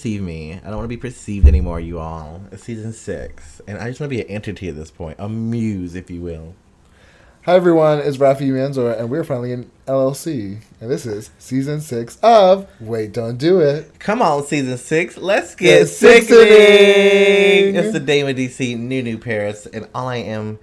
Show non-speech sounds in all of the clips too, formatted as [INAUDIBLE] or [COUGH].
Perceive me. I don't want to be perceived anymore, you all. It's season six, and I just want to be an entity at this point, a muse, if you will. Hi everyone, it's Rafi Manzor, and we're finally in LLC, and this is season six of Wait Don't Do It. Come on, season six. Let's get sickening. sickening. It's the Dame of DC, Nunu Paris, and all I am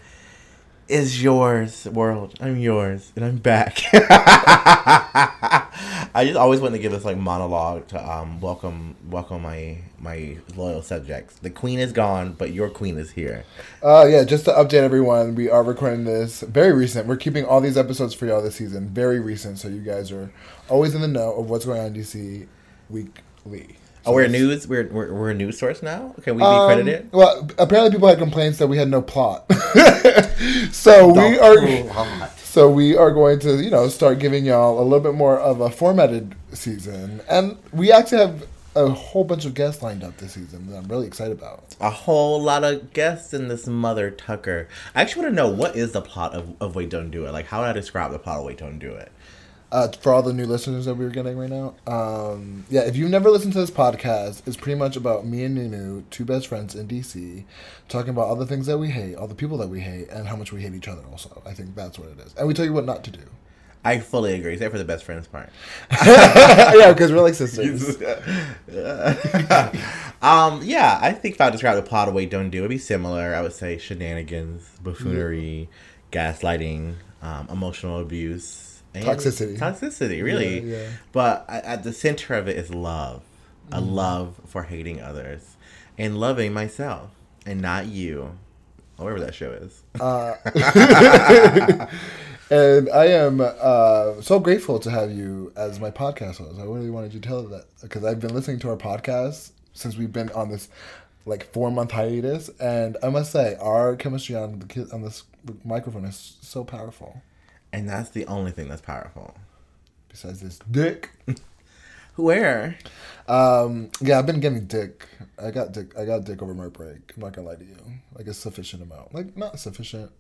is yours, world. I'm yours, and I'm back. [LAUGHS] I just always want to give this like monologue to um welcome welcome my my loyal subjects. The queen is gone, but your queen is here. Uh, yeah, just to update everyone, we are recording this very recent. We're keeping all these episodes for y'all this season, very recent, so you guys are always in the know of what's going on in DC weekly. Oh, we're a news. We're, we're we're a news source now. Can we be Um, credited? Well, apparently people had complaints that we had no plot. [LAUGHS] [LAUGHS] so we are [LAUGHS] so we are going to, you know, start giving y'all a little bit more of a formatted season. And we actually have a whole bunch of guests lined up this season that I'm really excited about. a whole lot of guests in this mother tucker. I actually want to know what is the plot of, of Wait Don't Do It. Like how would I describe the plot of Wait Don't Do It? Uh, for all the new listeners that we're getting right now, um, yeah, if you've never listened to this podcast, it's pretty much about me and Nunu, two best friends in DC, talking about all the things that we hate, all the people that we hate, and how much we hate each other. Also, I think that's what it is, and we tell you what not to do. I fully agree, except for the best friends part. [LAUGHS] yeah, because we're like sisters. [LAUGHS] [LAUGHS] um, yeah, I think if I describe the plot of Wait Don't Do It, it'd be similar. I would say shenanigans, buffoonery, gaslighting, um, emotional abuse, and Toxicity. Toxicity, really. Yeah, yeah. But at the center of it is love, a Mm. love for hating others and loving myself and not you, or whatever that show is. Uh, [LAUGHS] and I am uh, so grateful to have you as my podcast host. I really wanted you to tell that because I've been listening to our podcast since we've been on this like four month hiatus, and I must say our chemistry on the on this microphone is so powerful. And that's the only thing that's powerful. Besides this dick, [LAUGHS] Where? um, yeah, I've been getting dick. I got dick. I got dick over my break. I'm not gonna lie to you. Like a sufficient amount. Like not sufficient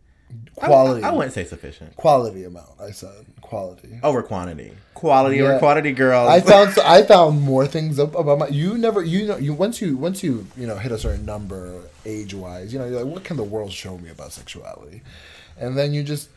quality. I, I wouldn't say sufficient. quality amount. I said quality. Over quantity. Quality over quantity, girl. I [LAUGHS] found I found more things up about my. You never, you know, you once you once you you know hit a certain number age wise, you know, you're like, what can the world show me about sexuality? And then you just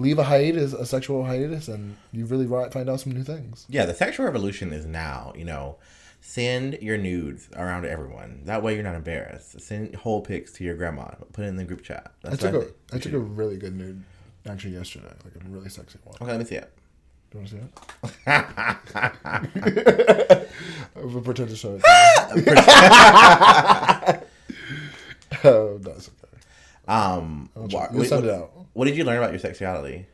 leave a hiatus, a sexual hiatus, and you really find out some new things. yeah, the sexual revolution is now. You know, send your nudes around to everyone. That way you're not embarrassed. Send whole pics to your grandma. Put it in the group chat. I took what a I took a really good nude actually yesterday, like a really sexy one. Okay, let me see it. Do you want to see it? [LAUGHS] I'll pretend to show it. [LAUGHS] [LAUGHS] Oh, it's okay. Um, I'll wha- check- You'll what, send it out. What did you learn about your sexuality?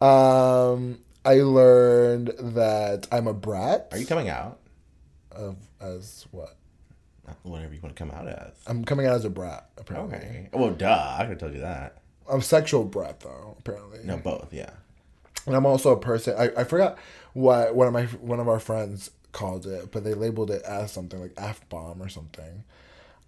Um, I learned that I'm a brat. Are you coming out? of as what? Whatever you want to come out as. I'm coming out as a brat. Apparently, Okay. Well, duh. I could have told you that. I'm sexual brat though. Apparently, No, both. Yeah. and I'm also a person. I, I forgot what one of my one of our friends called it, but they labeled it as something like f bomb or something.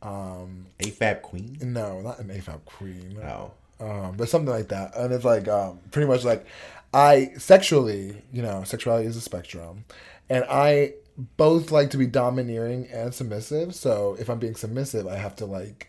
Um, AFAB queen. no, not an AFAB queen. Oh. Um, but something like that. And it's like um, pretty much like I sexually, you know, sexuality is a spectrum, and I both like to be domineering and submissive. So if I'm being submissive, I have to like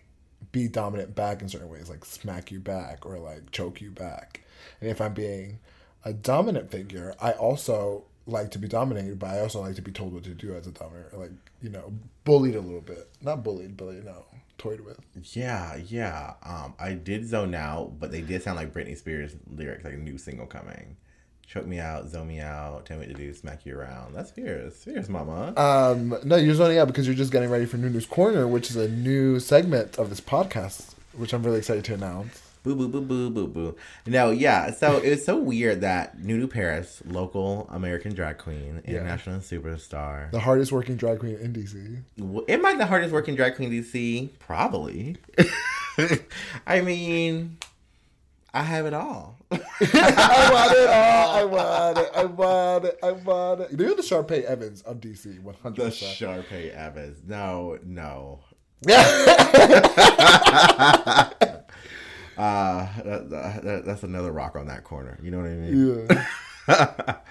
be dominant back in certain ways, like smack you back or like choke you back. And if I'm being a dominant figure, I also like to be dominated, but I also like to be told what to do as a dominant, like you know, bullied a little bit. Not bullied, but you know, toyed with. Yeah, yeah. Um, I did zone out, but they did sound like Britney Spears lyrics, like a new single coming. Choke me out, zone me out, tell me what to do, smack you around. That's fierce, fierce, mama. Um, no, you're zoning out because you're just getting ready for Nunu's Corner, which is a new segment of this podcast, which I'm really excited to announce. Boo, boo, boo, boo, boo, boo. No, yeah. So it was so weird that Nunu Paris, local American drag queen, international superstar. The hardest working drag queen in DC. Am I the hardest working drag queen in DC? Probably. [LAUGHS] I mean, I have it all. [LAUGHS] I want it all. I want it. I want it. I want it. You're the Sharpay Evans of DC, 100%. The Sharpay Evans. No, no. [LAUGHS] Uh, that, that, that's another rock on that corner. You know what I mean? yeah. [LAUGHS]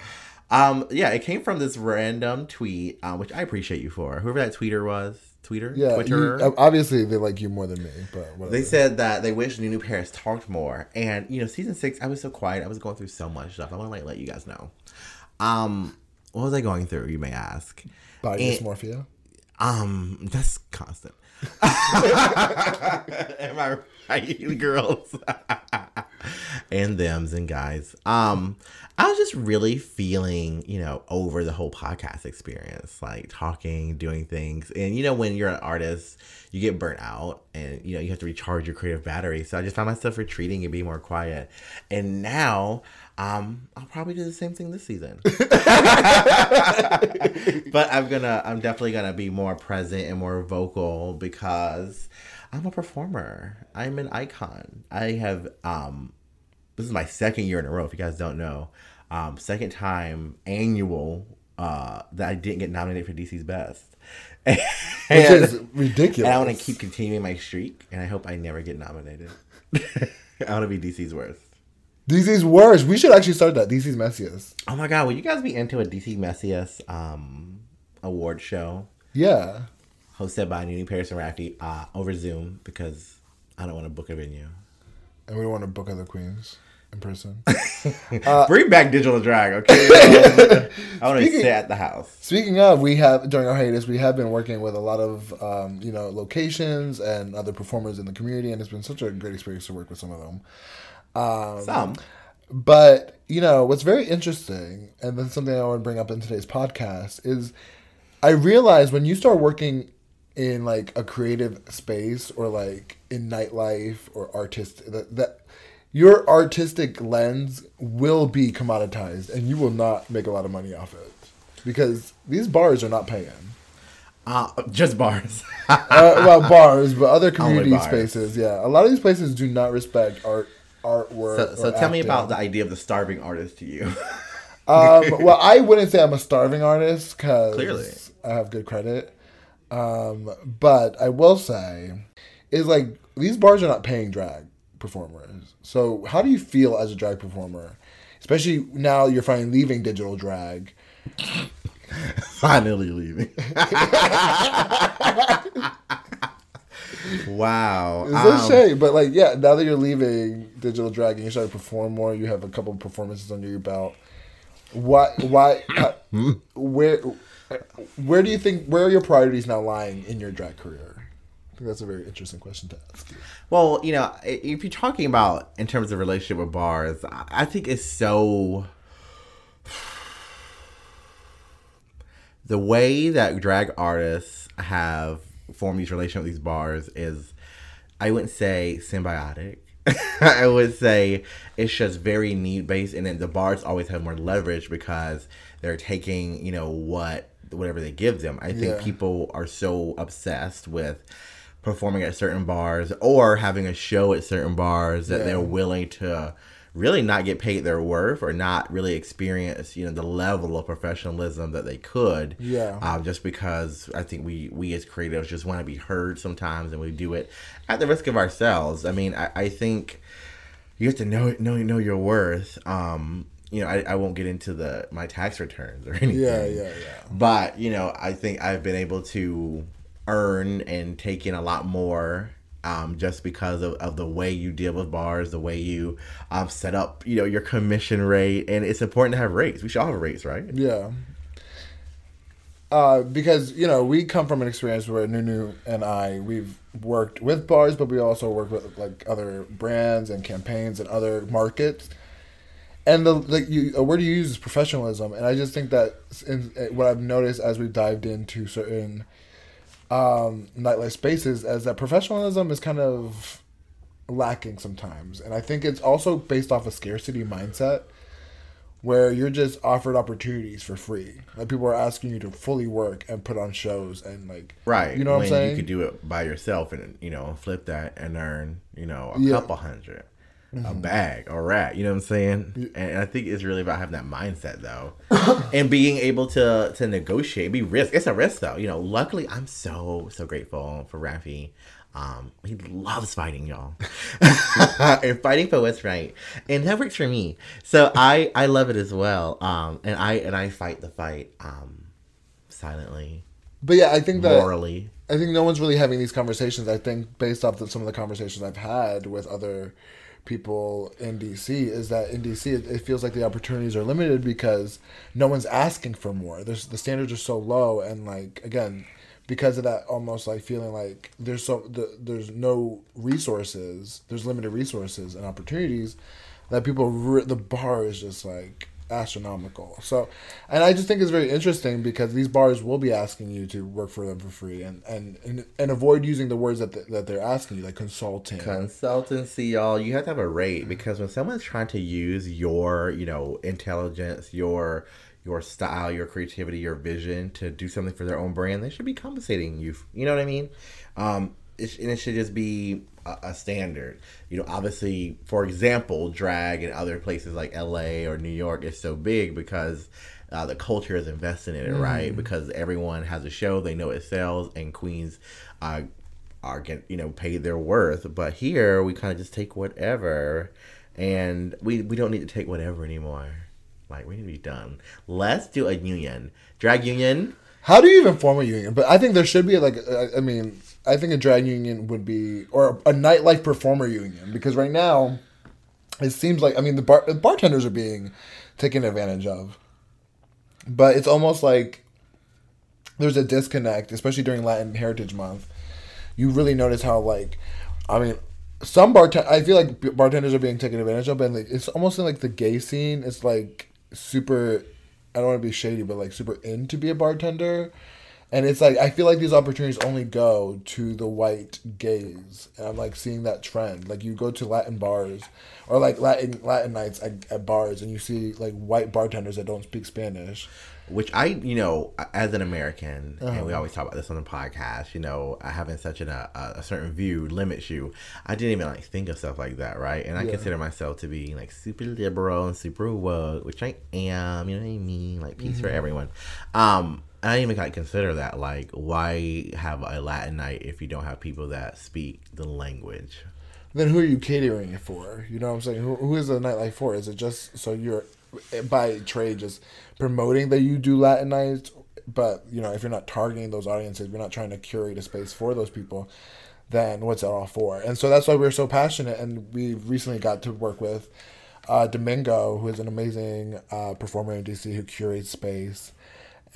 Um, yeah, it came from this random tweet, uh, which I appreciate you for. Whoever that tweeter was, tweeter, Yeah, Twitterer. you, obviously they like you more than me, but whatever. They said that they wish Nunu Paris talked more, and you know, season six, I was so quiet. I was going through so much stuff. I want to like let you guys know. Um, what was I going through? You may ask. body and- dysmorphia. Um, that's constant. [LAUGHS] Am I right, girls? [LAUGHS] and thems and guys. Um, I was just really feeling, you know, over the whole podcast experience, like talking, doing things. And you know, when you're an artist, you get burnt out and you know, you have to recharge your creative battery. So I just found myself retreating and being more quiet. And now, um, I'll probably do the same thing this season. [LAUGHS] but I'm gonna I'm definitely gonna be more present and more vocal because I'm a performer. I'm an icon. I have um this is my second year in a row, if you guys don't know. Um second time annual uh that I didn't get nominated for DC's best. [LAUGHS] Which is ridiculous. and I want to keep continuing my streak, and I hope I never get nominated. [LAUGHS] I want to be DC's worst. DC's worse. We should actually start that. DC's messiest. Oh my god, would you guys be into a DC Messiest um award show Yeah. hosted by Nunu Paris and Rafty uh, over Zoom because I don't want to book a venue. And we don't want to book other queens in person. [LAUGHS] Bring back digital drag, okay? [LAUGHS] I want to stay at the house. Speaking of, we have during our hiatus, we have been working with a lot of um, you know locations and other performers in the community, and it's been such a great experience to work with some of them. Um, Some. But you know what's very interesting, and then something I want to bring up in today's podcast is, I realize when you start working in like a creative space or like in nightlife or artist that, that your artistic lens will be commoditized, and you will not make a lot of money off it because these bars are not paying. Uh, just bars. uh, well, [LAUGHS] bars, but other community bars. spaces. Yeah, a lot of these places do not respect art, artwork. so so tell me about the idea of the starving artist to you. [LAUGHS] Um, well, I wouldn't say I'm a starving artist because Clearly. I have good credit. Um, but I will say, is like these bars are not paying drag performers. So how do you feel as a drag performer, especially now you're finally leaving digital drag? [LAUGHS] Finally leaving. [LAUGHS] wow. It's Um, a shame, but like yeah, now that you're leaving digital Dragon, you're starting to perform more, you have a couple of performances under your belt. Why? Why? uh, where? Where do you think? Where are your priorities now lying in your drag career? I think that's a very interesting question to ask you. Well, you know, if you're talking about in terms of relationship with bars, I think it's so. [SIGHS] The way that drag artists have formed these relationships with these bars is, I wouldn't say symbiotic. [LAUGHS] I would say it's just very need based, and then the bars always have more leverage because they're taking, you know, what whatever they give them. I think Yeah. people are so obsessed with performing at certain bars or having a show at certain bars that Yeah. they're willing to really not get paid their worth or not really experience you know the level of professionalism that they could Yeah. um, just because i think we we as creatives just want to be heard sometimes and we do it at the risk of ourselves i mean i, I think you have to know know know your worth um you know I, I won't get into the my tax returns or [LAUGHS] anything Yeah, yeah, yeah. but you know i think i've been able to earn and take in a lot more um, just because of, of the way you deal with bars the way you um, set up you know your commission rate and it's important to have rates we should all have rates right Yeah. Uh, because you know we come from an experience where Nunu and I we've worked with bars, but we also work with like other brands and campaigns and other markets. And the like you a word you use is professionalism, and I just think that in, what I've noticed as we've dived into certain um, nightlife spaces is that professionalism is kind of lacking sometimes, and I think it's also based off a scarcity mindset where you're just offered opportunities for free. Like people are asking you to fully work and put on shows and like right You know what I'm saying? you could do it by yourself and you know flip that and earn you know a Yeah. couple 100 a bag or rat you know what i'm saying and i think it's really about having that mindset though and being able to to negotiate be risk it's a risk though you know luckily i'm so so grateful for Rafi Um, he loves fighting, y'all, [LAUGHS] and fighting for what's right, and that works for me. So I I love it as well. Um, and I and I fight the fight um, silently, But yeah, I think that morally. I think no one's really having these conversations. I think based off of some of the conversations I've had with other people in DC is that in DC it, feels like the opportunities are limited because no one's asking for more. There's the standards are so low and like again because of that almost like feeling like there's so the, there's no resources, there's limited resources and opportunities that people re- the bar is just like astronomical. So, and I just think it's very interesting because these bars will be asking you to work for them for free and and and, and avoid using the words that the, that they're asking you like consulting. Consultancy, y'all, you have to have a rate because when someone's trying to use your, you know, intelligence, your your style, your creativity, your vision to do something for their own brand, they should be compensating you. You know what I mean? Um, it, and it should just be a, a standard. You know, obviously, for example, drag in other places like LA or New York is so big because uh, the culture is invested in it, right? Because everyone has a show, they know it sells, and queens uh, are get you know paid their worth. But here we kind of just take whatever, and we we don't need to take whatever anymore. Like we need to be done. Let's do a union, drag union. How do you even form a union? But I think there should be like uh, I mean I think a drag union would be or a nightlife performer union because right now it seems like I mean the bar the bartenders are being taken advantage of, but it's almost like there's a disconnect, especially during Latin Heritage Month. You really notice how like I mean some bartend I feel like bartenders are being taken advantage of, and it's almost in like the gay scene. It's like super. I don't want to be shady, but like super in to be a bartender. And it's like I feel like these opportunities only go to the white gays, and I'm like seeing that trend. Like you go to Latin bars, or like Latin Latin nights at, at bars, and you see like white bartenders that don't speak Spanish. which I, you know, as an American, and Uh-huh. we always talk about this on the podcast, you know, having such an, a, a certain view limits you. I didn't even like think of stuff like that, right? And I Yeah. consider myself to be like super liberal and super woke, which I am. You know what I mean? Like peace Mm-hmm. for everyone. Um, and I didn't even consider that. Like, why have a Latin night if you don't have people that speak the language? Then who are you catering it for? You know what I'm saying? Who, who is the nightlife for? Is it just so you're by trade just promoting that you do Latin nights? But you know, if you're not targeting those audiences, you're not trying to curate a space for those people. Then what's it all for? And so that's why we're so passionate. And we recently got to work with uh, Domingo, who is an amazing uh, performer in DC who curates space.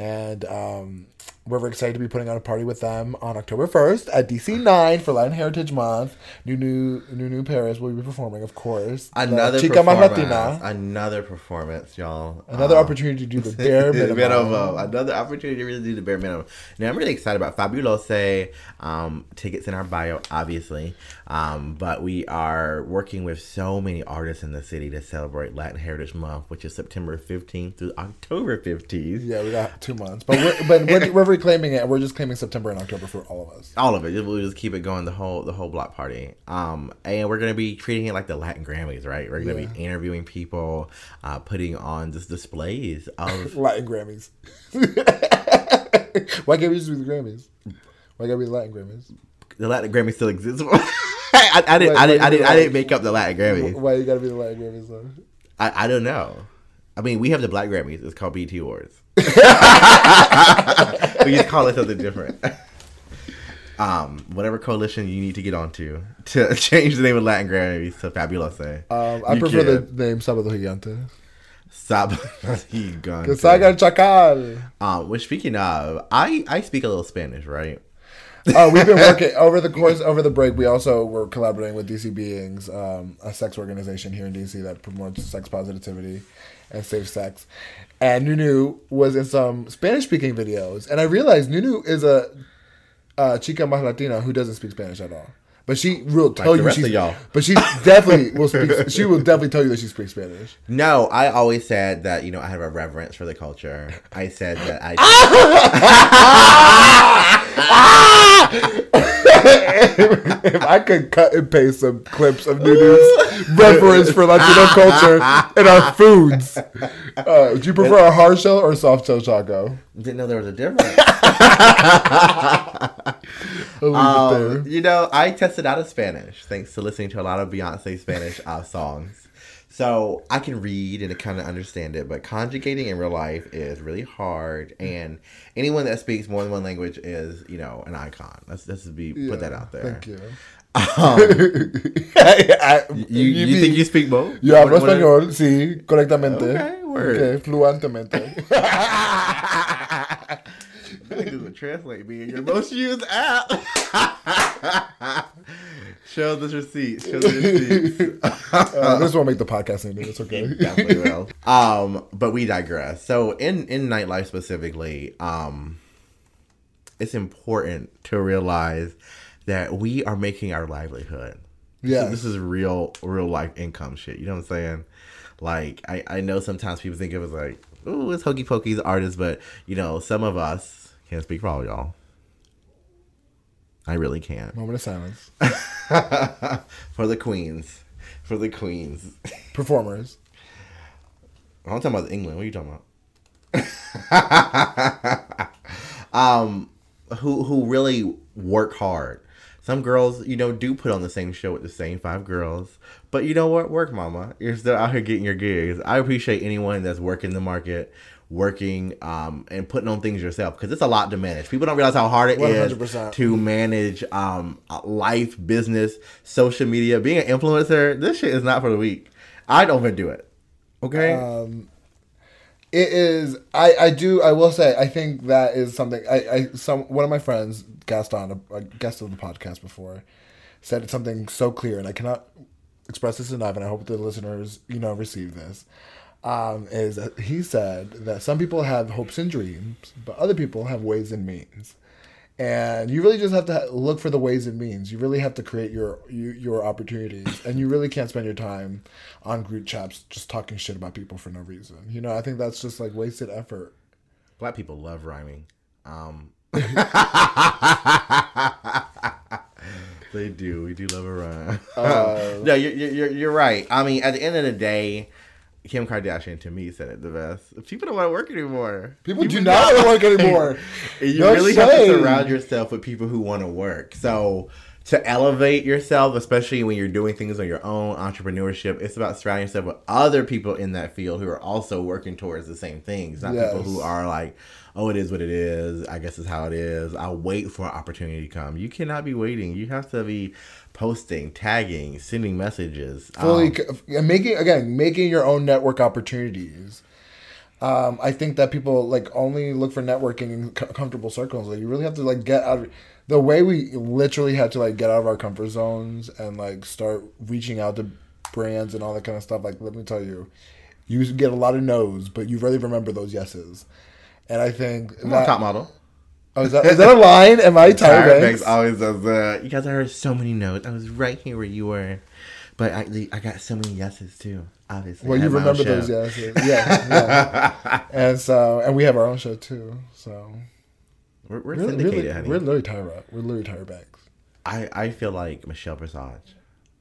And um, we're very excited to be putting on a party with them on October 1st at DC 9 for Latin Heritage Month. Nunu Nunu Paris will be performing, of course. The Another Chica performance. Another performance, y'all. Another Um, opportunity to do the [LAUGHS] bare minimum. minimum. Another opportunity to really do the bare minimum. Now I'm really excited about Fabulose. Um, tickets in our bio, obviously. Um, but we are working with so many artists in the city to celebrate Latin Heritage Month, which is September 15th through October 15th. Yeah, we got two months, but we're but we're, [LAUGHS] we're reclaiming it. We're just claiming September and October for all of us. All of it. We'll just keep it going the whole the whole block party. Um, and we're gonna be treating it like the Latin Grammys, right? We're gonna Yeah. be interviewing people, uh, putting on just displays of [LAUGHS] Latin Grammys. [LAUGHS] Why can't we just do the Grammys? Why can't we be the Latin Grammys? the Latin Grammy still exists. [LAUGHS] I, I didn't. I didn't. I didn't. I didn't make up the Latin Grammys. Why you gotta be the Latin Grammys though? I, I don't know. I mean, we have the Black Grammys. It's called BT Awards. [LAUGHS] we just call it something different. Um, whatever coalition you need to get onto to [LAUGHS] change the name of Latin Grammys to Fabulous. Um, I prefer can. the name Sábado Gigante. He [LAUGHS] gone. Que salga el chacal. Um, which speaking of, I I speak a little Spanish, right? Oh, [LAUGHS] we've been [LAUGHS] working over the course over the break. We also were collaborating with DC Beings, um, a sex organization here in DC that promotes sex positivity and safe sex. And Nunu was in some Spanish speaking videos, and I realized Nunu is a, uh chica más latina who doesn't speak Spanish at all. But she will tell the you rest she's y'all. But she definitely will [LAUGHS] speak. She will definitely tell you that she speaks Spanish. No, I always said that you know I have a reverence for the culture. I said that I. [LAUGHS] if I could cut and paste some clips of Nunu's reference for Latino culture and our foods, uh, do you prefer a hard shell or a soft shell taco? Didn't know there was a difference. I'll leave it Um, you know, I tested out of Spanish thanks to listening to a lot of Beyonce Spanish uh, songs. So I can read and kind of understand it, but conjugating in real life is really hard. Mm. And anyone that speaks more than one language is, you know, an icon. Let's let's be put that out there. Thank you. Um, [LAUGHS] I- You, you, think you speak both? Yo hablo español, sí, correctamente. Okay, word. Okay, fluentemente. [LAUGHS] [LAUGHS] That doesn't translate me in your most used app. Show the receipts. Show the receipts. [LAUGHS] Uh, this won't make the podcast ending. It's okay. Definitely will. [LAUGHS] Um, but we digress. So in in nightlife specifically, um, it's important to realize that we are making our livelihood. This is- this is real real life income shit. You know what I'm saying? Like I I know sometimes people think of it as like, oh, it's hokey pokey's artists, but you know some of us can't speak for all y'all. I really can't. Moment of silence. [LAUGHS] for the queens, for the queens. [LAUGHS] Performers. I'm talking about England. What are you talking about? [LAUGHS] um, who who really work hard. Some girls, you know, do put on the same show with the same five girls. But you know what? Work, mama. You're still out here getting your gigs. I appreciate anyone that's working the market, working um, and putting on things yourself because it's a lot to manage. People don't realize how hard it is 100%. to manage um, life, business, social media. Being an influencer, this shit is not for the weak. I don't even do it. Okay. Um, it is. I. I do. I will say. I think that is something. I. I. Some. One of my friends, Gaston, a, a guest of the podcast before, said something so clear, and I cannot express this enough. And I hope the listeners, you know, receive this. Um, is he said that some people have hopes and dreams, but other people have ways and means. And you really just have to ha- look for the ways and means. You really have to create your you, your opportunities, and you really can't spend your time on group chats just talking shit about people for no reason. You know, I think that's just like wasted effort. Black people love rhyming. Um, [LAUGHS] they do. We do love a rhyme. Uh, [LAUGHS] no, you're, you're, you're right. I mean, at the end of the day, Kim Kardashian to me said it the best. People don't want to work anymore. People do not want to work [LAUGHS] anymore. You really have to surround yourself with people who want to work. So to elevate yourself, especially when you're doing things on your own entrepreneurship, it's about surrounding yourself with other people in that field who are also working towards the same things. Not people who are like, oh, it is what it is. I guess it's how it is. I'll wait for an opportunity to come. You cannot be waiting. You have to be posting, tagging, sending messages. fully Um, making again making your own network opportunities um, i think that people like only look for networking in co- comfortable circles like you really have to like get out of the way we literally had to like get out of our comfort zones and like start reaching out to brands and all that kind of stuff like let me tell you you get a lot of no's but you really remember those yeses and i think I'm that, top model. oh, is, that, is that a line am i [LAUGHS] Tyra tired Banks always does that. You guys, I heard so many notes. I was right here where you were, but I, I got so many yeses too. Obviously, Well, you had my own remember those, yeses, yes, yes, yeah, yeah. [LAUGHS] And so, and we have our own show too. So We're, we're we're, syndicated, really, honey. we're literally Tyra. We're literally Tyra Banks. I, I feel like Michelle Visage.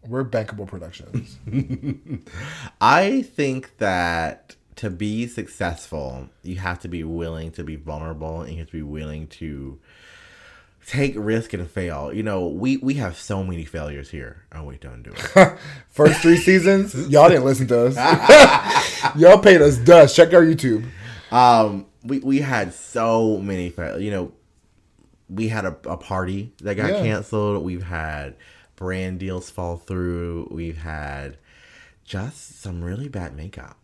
We're Bankable Productions. [LAUGHS] I think that to be successful, you have to be willing to be vulnerable and you have to be willing to take risk and fail. You know, we we have so many failures here. Oh wait, don't do it. [LAUGHS] First three seasons, y'all didn't listen to us. [LAUGHS] y'all paid us dust. Check our YouTube. um, we we had so many fail. You know, we had a, a party that got Yeah. canceled. We've had brand deals fall through. We've had just some really bad makeup.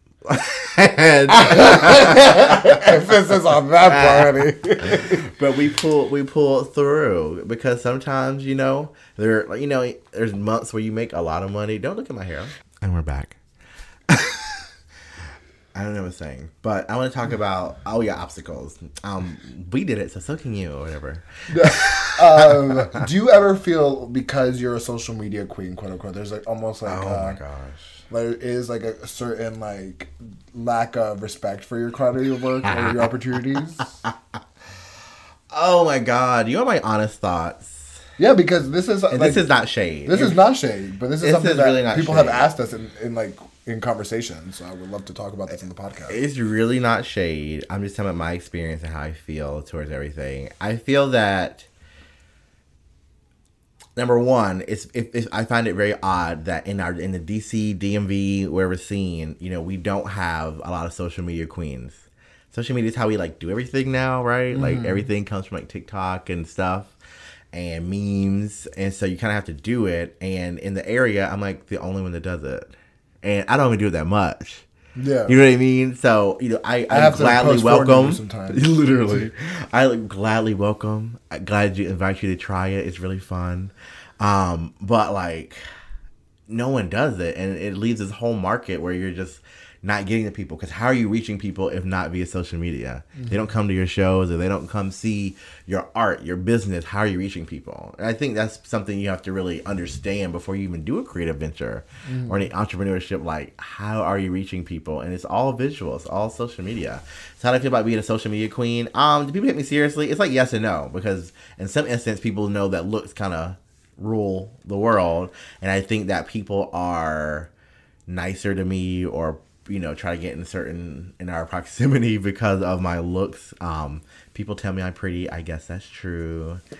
And, [LAUGHS] Emphasis on that part, honey. [LAUGHS] but we pull we pull through because sometimes you know there you know there's months where you make a lot of money. Don't look at my hair. And we're back. [LAUGHS] I don't know what I'm saying, but I want to talk about oh yeah obstacles. Um, we did it, so so can you or whatever. um, do you ever feel because you're a social media queen, quote unquote? There's like almost like Oh uh, my gosh. There is like a certain like lack of respect for your quality of your work or your opportunities. [LAUGHS] Oh my god, you are my honest thoughts. Yeah, because this is like, this is not shade. this is not shade, but this is This something is that really not people shade. have asked us in, in like in conversation. So I would love to talk about this in the podcast. It's really not shade. I'm just telling about my experience and how I feel towards everything. I feel that number one, it's if, if I find it very odd that in our in the DC DMV where we're seeing, you know, we don't have a lot of social media queens. Social media is how we like do everything now, right? Like mm-hmm. everything comes from like TikTok and stuff and memes, and so you kind of have to do it. And in the area, I'm like the only one that does it, and I don't even do it that much. Yeah. You know what I mean? So, you know, I, I, gladly welcome. sometimes. [LAUGHS] Literally. I gladly welcome. I glad you invite you to try it. It's really fun. Um, but like no one does it and it leaves this whole market where you're just not getting the people because how are you reaching people if not via social media? They don't come to your shows or they don't come see your art your business. How are you reaching people? And i think that's something you have to really understand before you even do a creative venture or any entrepreneurship. Like how are you reaching people? And it's all visuals all social media. So how do i feel about being a social media queen? Um do people take me seriously? It's like yes and no because in some instance people know that looks kind of rule the world. And i think that people are nicer to me or you know try to get in certain in our [LAUGHS] proximity because of my looks. Um people tell me i'm pretty. I guess that's true. [LAUGHS]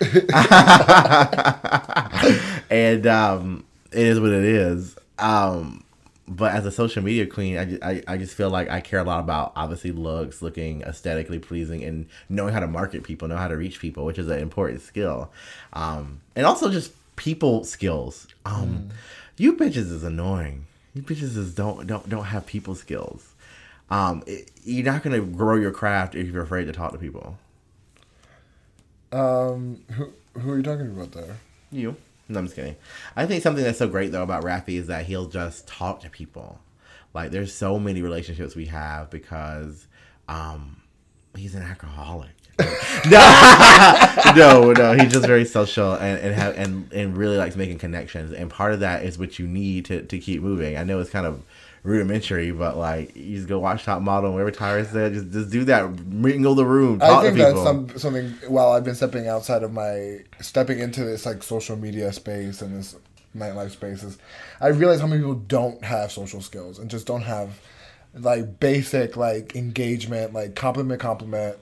And um it is what it is. Um but as a social media queen I, ju- I, I just feel like i care a lot about obviously looks looking aesthetically pleasing and knowing how to market people know how to reach people which is an important skill. Um and also just people skills. Um you bitches is annoying you bitches is don't don't don't have people skills um it, you're not gonna grow your craft if you're afraid to talk to people Um, who who are you talking about there? You. No, I'm just kidding. I think something that's so great though about Rafi is that he'll just talk to people. Like there's so many relationships we have because um he's an alcoholic. [LAUGHS] no, [LAUGHS] no, no. He's just very social and and have and, and really likes making connections. And part of that is what you need to, to keep moving. I know it's kind of rudimentary, but like you just go watch Top Model and wherever Tyra said, just just do that. Mingle the room. Talk I think to people. that's some, something. While I've been stepping outside of my stepping into this like social media space and this nightlife spaces, I realize how many people don't have social skills and just don't have like basic like engagement, like compliment, compliment,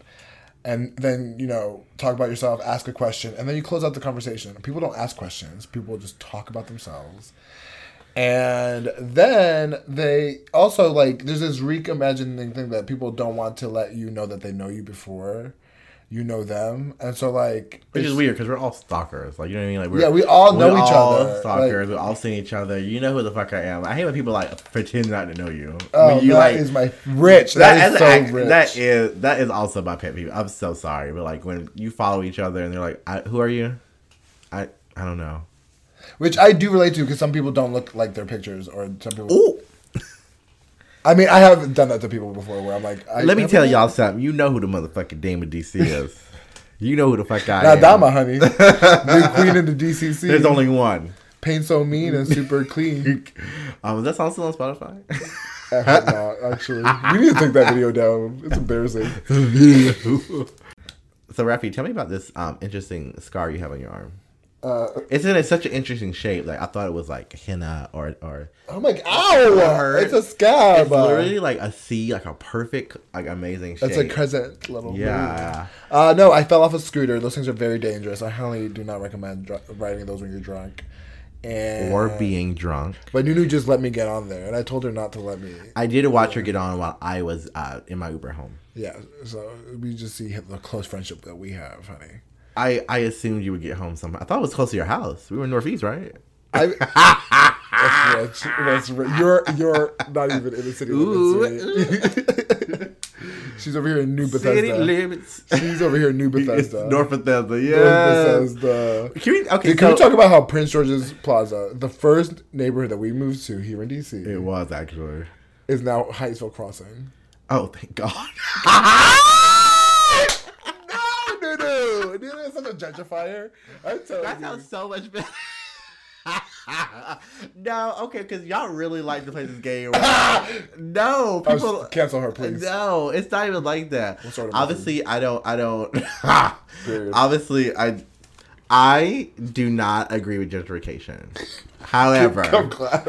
and then you know talk about yourself, ask a question, and then you close out the conversation. People don't ask questions; people just talk about themselves. And then they also like there's this reimagining thing that people don't want to let you know that they know you before you know them, and so like Which is weird because we're all stalkers. Like you know what I mean? Like we're, Yeah, we all know we're each all other. Stalkers. Like- we all seen each other. You know who the fuck I am. I hate when people like pretend not to know you. Oh, when you that is like my rich. that that is is so rich. that is that is also my pet peeve. I'm so sorry, but like when you follow each other and they're like, I, "Who are you?" I I don't know. Which I do relate to because some people don't look like their pictures, or some people. Ooh, I mean, I haven't done that to people before, where I'm like, I let me tell y'all something. You know who the motherfucking Dame of DC [LAUGHS] is. you know who the fuck I Not am. Dama, honey, [LAUGHS] the queen of the DCC. There's only one. paint so mean and super clean. [LAUGHS] Um, is that song still on Spotify? Actually, not, actually, we need to take that video down. It's embarrassing. So, Rafi, tell me about this um, interesting scar you have on your arm. Uh, It's in a, such an interesting shape. Like I thought it was like henna or or I'm like, ow! It's a scab. it's literally like a C, like a perfect, like amazing shape. It's a crescent little. Yeah. Uh, no, I fell off a scooter. Those things are very dangerous. I highly do not recommend dr- riding those when you're drunk. And Or being drunk. But Nunu just let me get on there, and I told her not to let me. I did watch her get on while I was uh, in my Uber home. Yeah, so we just see the close friendship that we have, honey. I, I assumed you would get home somehow. I thought it was close to your house. We were in Northeast, right? I, [LAUGHS] that's rich. That's rich. You're you're not even in the city limits. [LAUGHS] She's over here in New Bethesda. City limits. She's over here in New It's Bethesda. North Bethesda. North Yeah. Bethesda. Can we, okay, Dude, can we talk about how Prince George's Plaza, the first neighborhood that we moved to here in DC, It was actually. is now Hyattsville Crossing? Oh, thank God. [LAUGHS] no, no, no. Dude, that's such a gentrifier. I tell That you. sounds so much better. [LAUGHS] no, okay, because y'all really like to play this game. [LAUGHS] no, I was- people cancel her, please. No, it's not even like that. What sort of Obviously, I don't. I don't. [LAUGHS] Obviously, I. I do not agree with gentrification. However,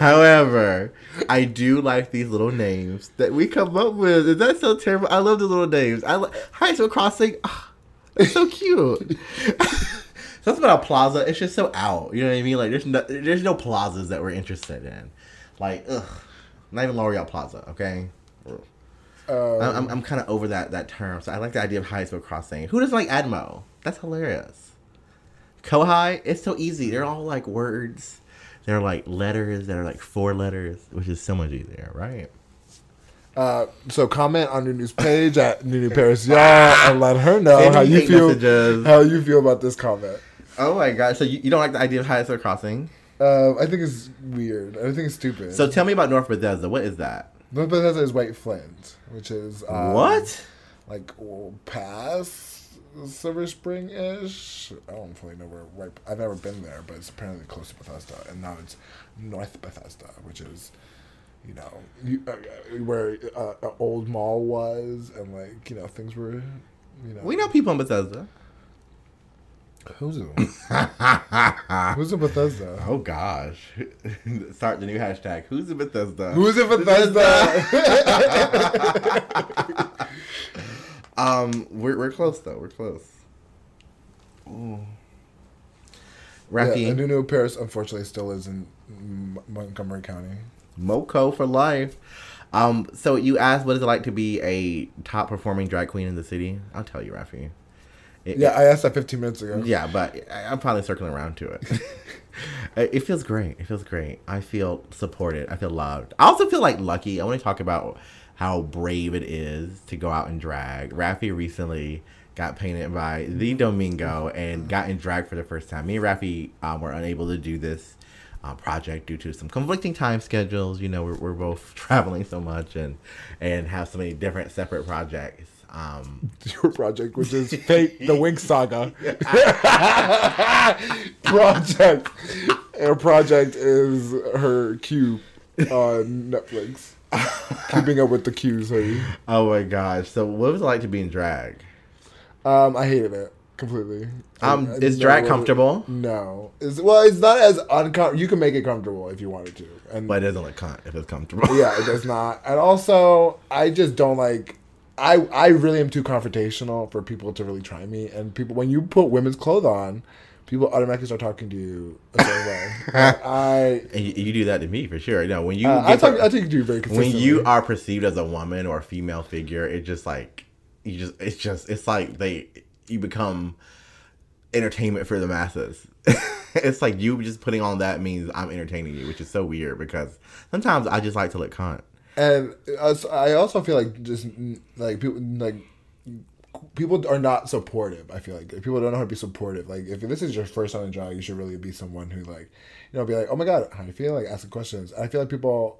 however, I do like these little names that we come up with. Is that so terrible? I love the little names. I li- High School Crossing. It's so cute. [LAUGHS] Something about a plaza. It's just so out. You know what I mean? Like there's no, there's no plazas that we're interested in. Like ugh, not even L'Enfant Plaza. Okay. Uh, I'm, I'm, I'm kind of over that that term. So I like the idea of high school crossing. Who doesn't like Admo? That's hilarious. CoHi, it's so easy. They're all like words. They're like letters that are like four letters, which is so much easier, right? Uh, so comment on news page at Nunu Paris Y'all and let her know how you feel. messages. How you feel about this comment? Oh my god! So you, you don't like the idea of high school crossing? Uh, I think it's weird. I think it's stupid. So tell me about North Bethesda. What is that? North Bethesda is White Flint, which is um, what? like past Silver Spring ish. I don't fully know where. White, I've never been there, but it's apparently close to Bethesda, and now it's North Bethesda, which is. You know, you, uh, uh, where uh, uh, old mall was, and like you know things were, you know. We know people in Bethesda. who's in, [LAUGHS] who's in Bethesda? Oh gosh! [LAUGHS] Start the new hashtag. Who's in Bethesda? Who's in Bethesda? [LAUGHS] Um, we're we're close though. We're close. Ooh. yeah, Rafi, Nunu Paris unfortunately still is in M- Montgomery County. Moco for life. Um, so you asked, what is it like to be a top performing drag queen in the city? I'll tell you, Rafi. It- Yeah, I asked that 15 minutes ago. Yeah, but I- I'm probably circling around to it. [LAUGHS] it it feels great. It feels great. I feel supported. I feel loved. I also feel like lucky. I want to talk about how brave it is to go out and drag. Rafi recently got painted by the Domingo and got in drag for the first time. Me and Rafi um, were unable to do this uh, project due to some conflicting time schedules. You know, we're, we're both [LAUGHS] traveling so much and and have so many different separate projects. Um, [LAUGHS] Your project, which is Fate, the [LAUGHS] Winx Saga. project. Her project is her Q on Netflix. Keeping up with the Qs, honey. oh my gosh! So, what was it like to be in drag? Um, I hated it completely. Um, I- I is drag comfortable? No. It's, well, it's not as uncomfortable. You can make it comfortable if you wanted to. And But it doesn't look cunt if it's comfortable. yeah, it does not. And also, I just don't like. I I really am too confrontational for people to really try me. And people, when you put women's clothes on, people automatically start talking to you a certain way. [LAUGHS] I and you, you do that to me for sure. Know, when you uh, I talk per- I take you do very when you are perceived as a woman or a female figure, it just like you just it's just it's like they you become entertainment for the masses. [LAUGHS] it's like you just putting on that means I'm entertaining you, which is so weird because sometimes I just like to look cunt. and I also feel like just like people like people are not supportive. I feel like people don't know how to be supportive. Like if this is your first time in drag, you should really be someone who like you know be like, oh my god, how do you feel? Like asking questions. I feel like people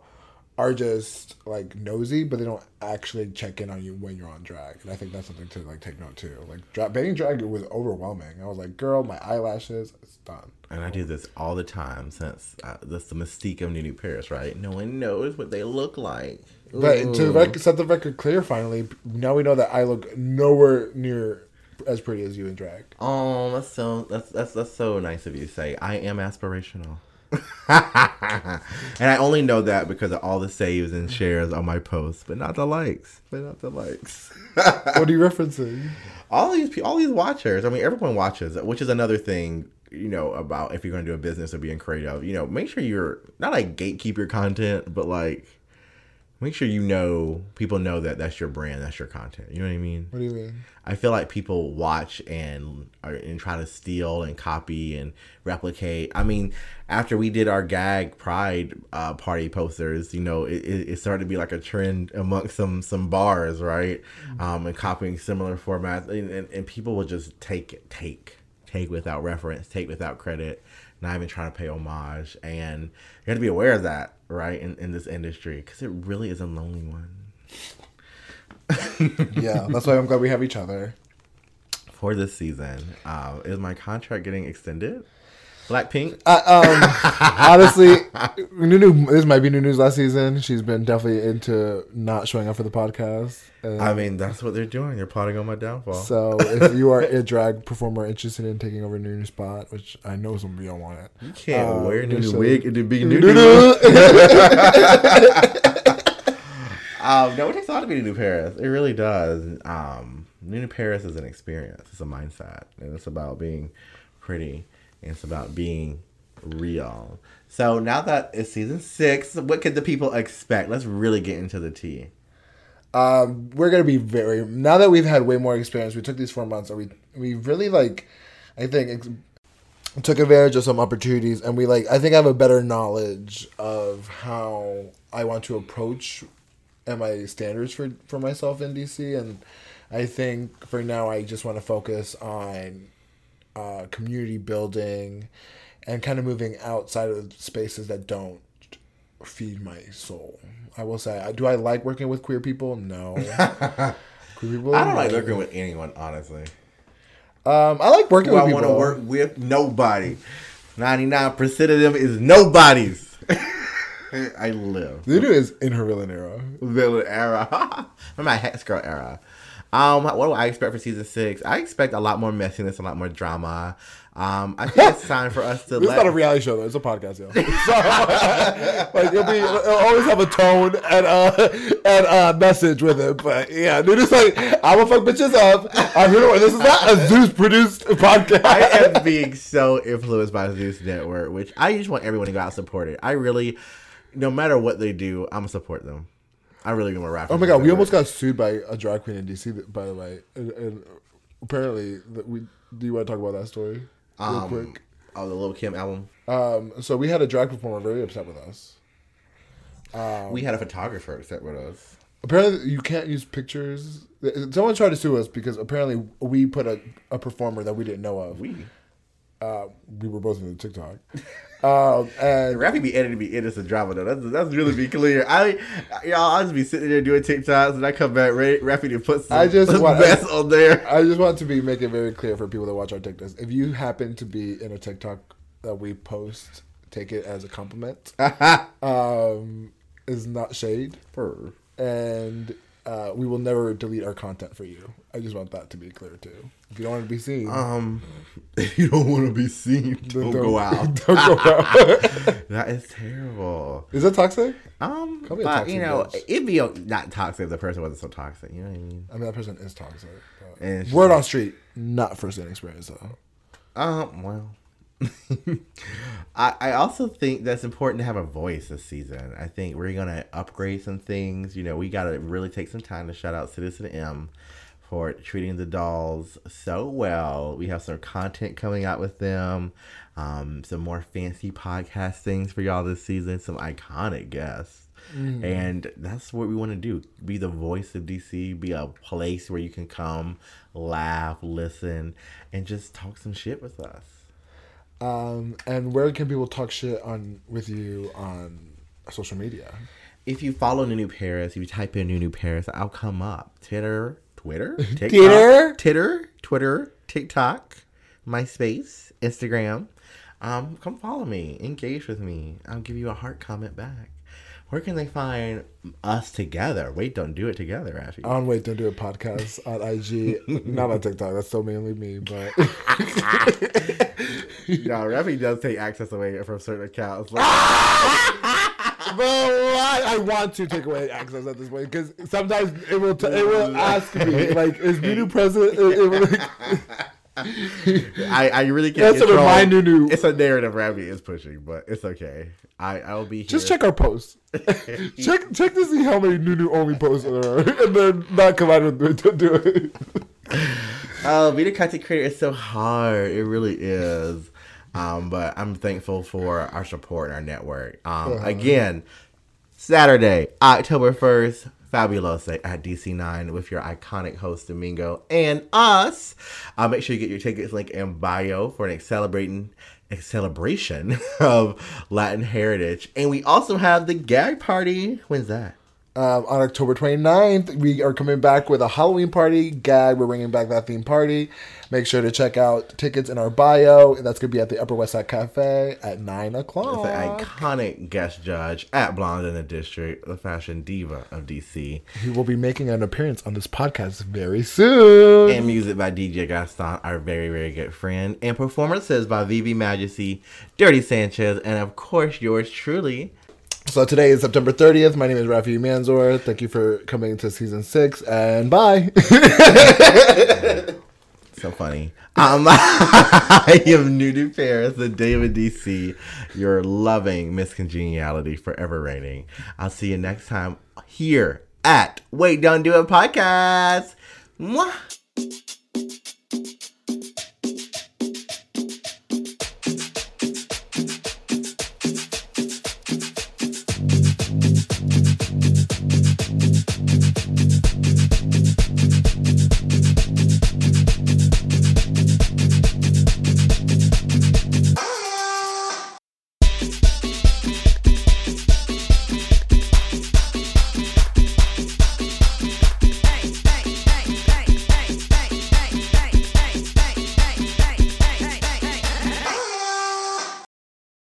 are just like nosy, but they don't actually check in on you when you're on drag. And I think that's something to like take note too. Like dra- being drag was overwhelming. I was like, girl, my eyelashes, it's done. And I do this all the time since uh, that's the mystique of Nunu Paris, right? No one knows what they look like. But to rec- set the record clear, finally, now we know that I look nowhere near as pretty as you in drag. Oh, that's so that's that's that's so nice of you to say. I am aspirational. [LAUGHS] and I only know that because of all the saves and shares on my posts, but not the likes. But not the likes. what are you referencing? all these all these watchers. I mean, everyone watches, which is another thing. You know about if you're going to do a business or being creative. You know, make sure you're not like gatekeep your content, but like make sure you know people know that that's your brand, that's your content. You know what I mean? What do you mean? I feel like people watch and are, and try to steal and copy and replicate. I mean, after we did our gag pride uh, party posters, you know, it, it, started to be like a trend amongst some some bars, right? Um, and copying similar formats, and, and, and people will just take take take without reference, take without credit, not even trying to pay homage. And you have to be aware of that, right? In in this industry, because it really is a lonely one. [LAUGHS] Yeah, that's why I'm glad we have each other. for this season. Uh, is my contract getting extended? Blackpink. Uh, um, [LAUGHS] honestly, Nunu. This might be Nunu's last season. She's been definitely into not showing up for the podcast. And I mean, that's what they're doing. They're plotting on my downfall. so if [LAUGHS] you are a drag performer interested in taking over Nunu's spot, which I know some of you don't want it, you can't uh, wear just wig and be. Nunu. [LAUGHS] Um, no, it takes a lot to be Nunu Paris. It really does. Um, Nunu Paris is an experience. It's a mindset, and it's about being pretty. It's about being real. So now that it's season six, what could the people expect? Let's really get into the tea. um, we're gonna be very now that we've had way more experience. We took these four months, and we we really like, I think. Ex- took advantage of some opportunities and we like i think i have a better knowledge of how i want to approach and my standards for for myself in dc and i think for now i just want to focus on uh, community building and kind of moving outside of spaces that don't feed my soul i will say I- do i like working with queer people no [LAUGHS] queer people I don't like working with anyone, honestly. um i like working Who I with want to work with nobody. Ninety nine percent of them is nobodies. [LAUGHS] I live. Lulu is in her villain era villain era. [LAUGHS] Remember my Hex Girl era. Um, what do I expect for season six? I expect a lot more messiness, a lot more drama. Um, I think it's time for us [LAUGHS] to let. not a reality show though; it's a podcast, yo. [LAUGHS] So, [LAUGHS] like it'll be, it'll always have a tone and uh and a message with it. But yeah, dude, it's like I'm gonna fuck bitches up. I'm here to. This is not a Zeus produced podcast. I am being so influenced by Zeus Network, which I just want everyone to go out and support it. I really, no matter what they do, I'm gonna support them. I really gonna rap. oh my god, we almost got sued by a drag queen in DC. By the way, and, and apparently, we do you want to talk about that story real um, quick? Oh, the Lil Kim album. Um, so we had a drag performer very upset with us. we had a photographer upset with us. Apparently, you can't use pictures. Someone tried to sue us because apparently we put a, a performer that we didn't know of. We. Uh, we were both in the TikTok. [LAUGHS] um, and rapping be editing me innocent drama though. That's that's really be clear. I y'all I'll just be sitting there doing TikToks and I come back ready, Rappy to put some I just want- best on there. I just want to be make it very clear for people that watch our TikToks. If you happen to be in a TikTok that we post, take it as a compliment. [LAUGHS] um, is not shade, Purr. and uh, we will never delete our content for you. I just want that to be clear too. [LAUGHS] If you don't want to be seen, Um, if you don't want to be seen, don't, go [LAUGHS] out. don't go out. [LAUGHS] that is terrible. is that toxic? Um, Call me a but toxic you know, bitch. it'd be not toxic if the person wasn't so toxic. You know what I mean? I mean, that person is toxic. And Word on street, not first hand experience though. Um, well, I I also think that's important to have a voice this season. I think we're gonna upgrade some things. You know, we gotta really take some time to shout out Citizen M for treating the dolls so well. We have some content coming out with them. Um, some more fancy podcast things for y'all this season. Some iconic guests. And that's what we want to do. Be the voice of DC, be a place where you can come, laugh, listen, and just talk some shit with us. Um, and where can people talk shit on with you on social media? If you follow Nunu Paris, if you type in Nunu Paris, I'll come up. Twitter, Twitter, [LAUGHS] TikTok, Twitter? Twitter, Twitter, TikTok, MySpace, Instagram. Um, come follow me, engage with me. I'll give you a heart comment back. Where can they find us together? Wait, don't do it together, Rafi. On Wait Don't Do It podcast on IG, [LAUGHS] not on TikTok. That's still mainly me, but [LAUGHS] yeah, Rafi does take access away from certain accounts. Like, but I, I want to take away access at this point because sometimes it will t- it will [LAUGHS] ask me like, is Nunu present? It, it will, [LAUGHS] I, I really can't That's a control. remind Nunu. It's a narrative Rafi is pushing, but it's okay. I I will be here. just check our posts. [LAUGHS] check check to see how many Nunu only posts there are, and then not combined with Don't Do It. Oh, being a content creator is so hard. It really is. Um, but I'm thankful for our support and our network. Um, Uh-huh. again, Saturday, October 1st, Fabulosa at DC9 with your iconic host Domingo and us. Uh, make sure you get your tickets link in bio for an celebrating a celebration [LAUGHS] of Latin heritage. And we also have the gag party. When's that? Um, on October 29th, we are coming back with a Halloween party gag. We're bringing back that theme party. Make sure to check out tickets in our bio. That's going to be at the Upper West Side Cafe at 9 o'clock. The iconic guest judge at Blonde in the District, the fashion diva of DC. He will be making an appearance on this podcast very soon. And music by DJ Gaston, our very, very good friend. And performances by Vivi Majesty, Dirty Sanchez, and of course yours truly. So today is September 30th. My name is Rafi Manzor. Thank you for coming to season six, and bye. [LAUGHS] so funny. Um, I am Nunu Paris, the David DC, your loving Miss Congeniality forever reigning. I'll see you next time here at Wait Don't Do It podcast. Mwah.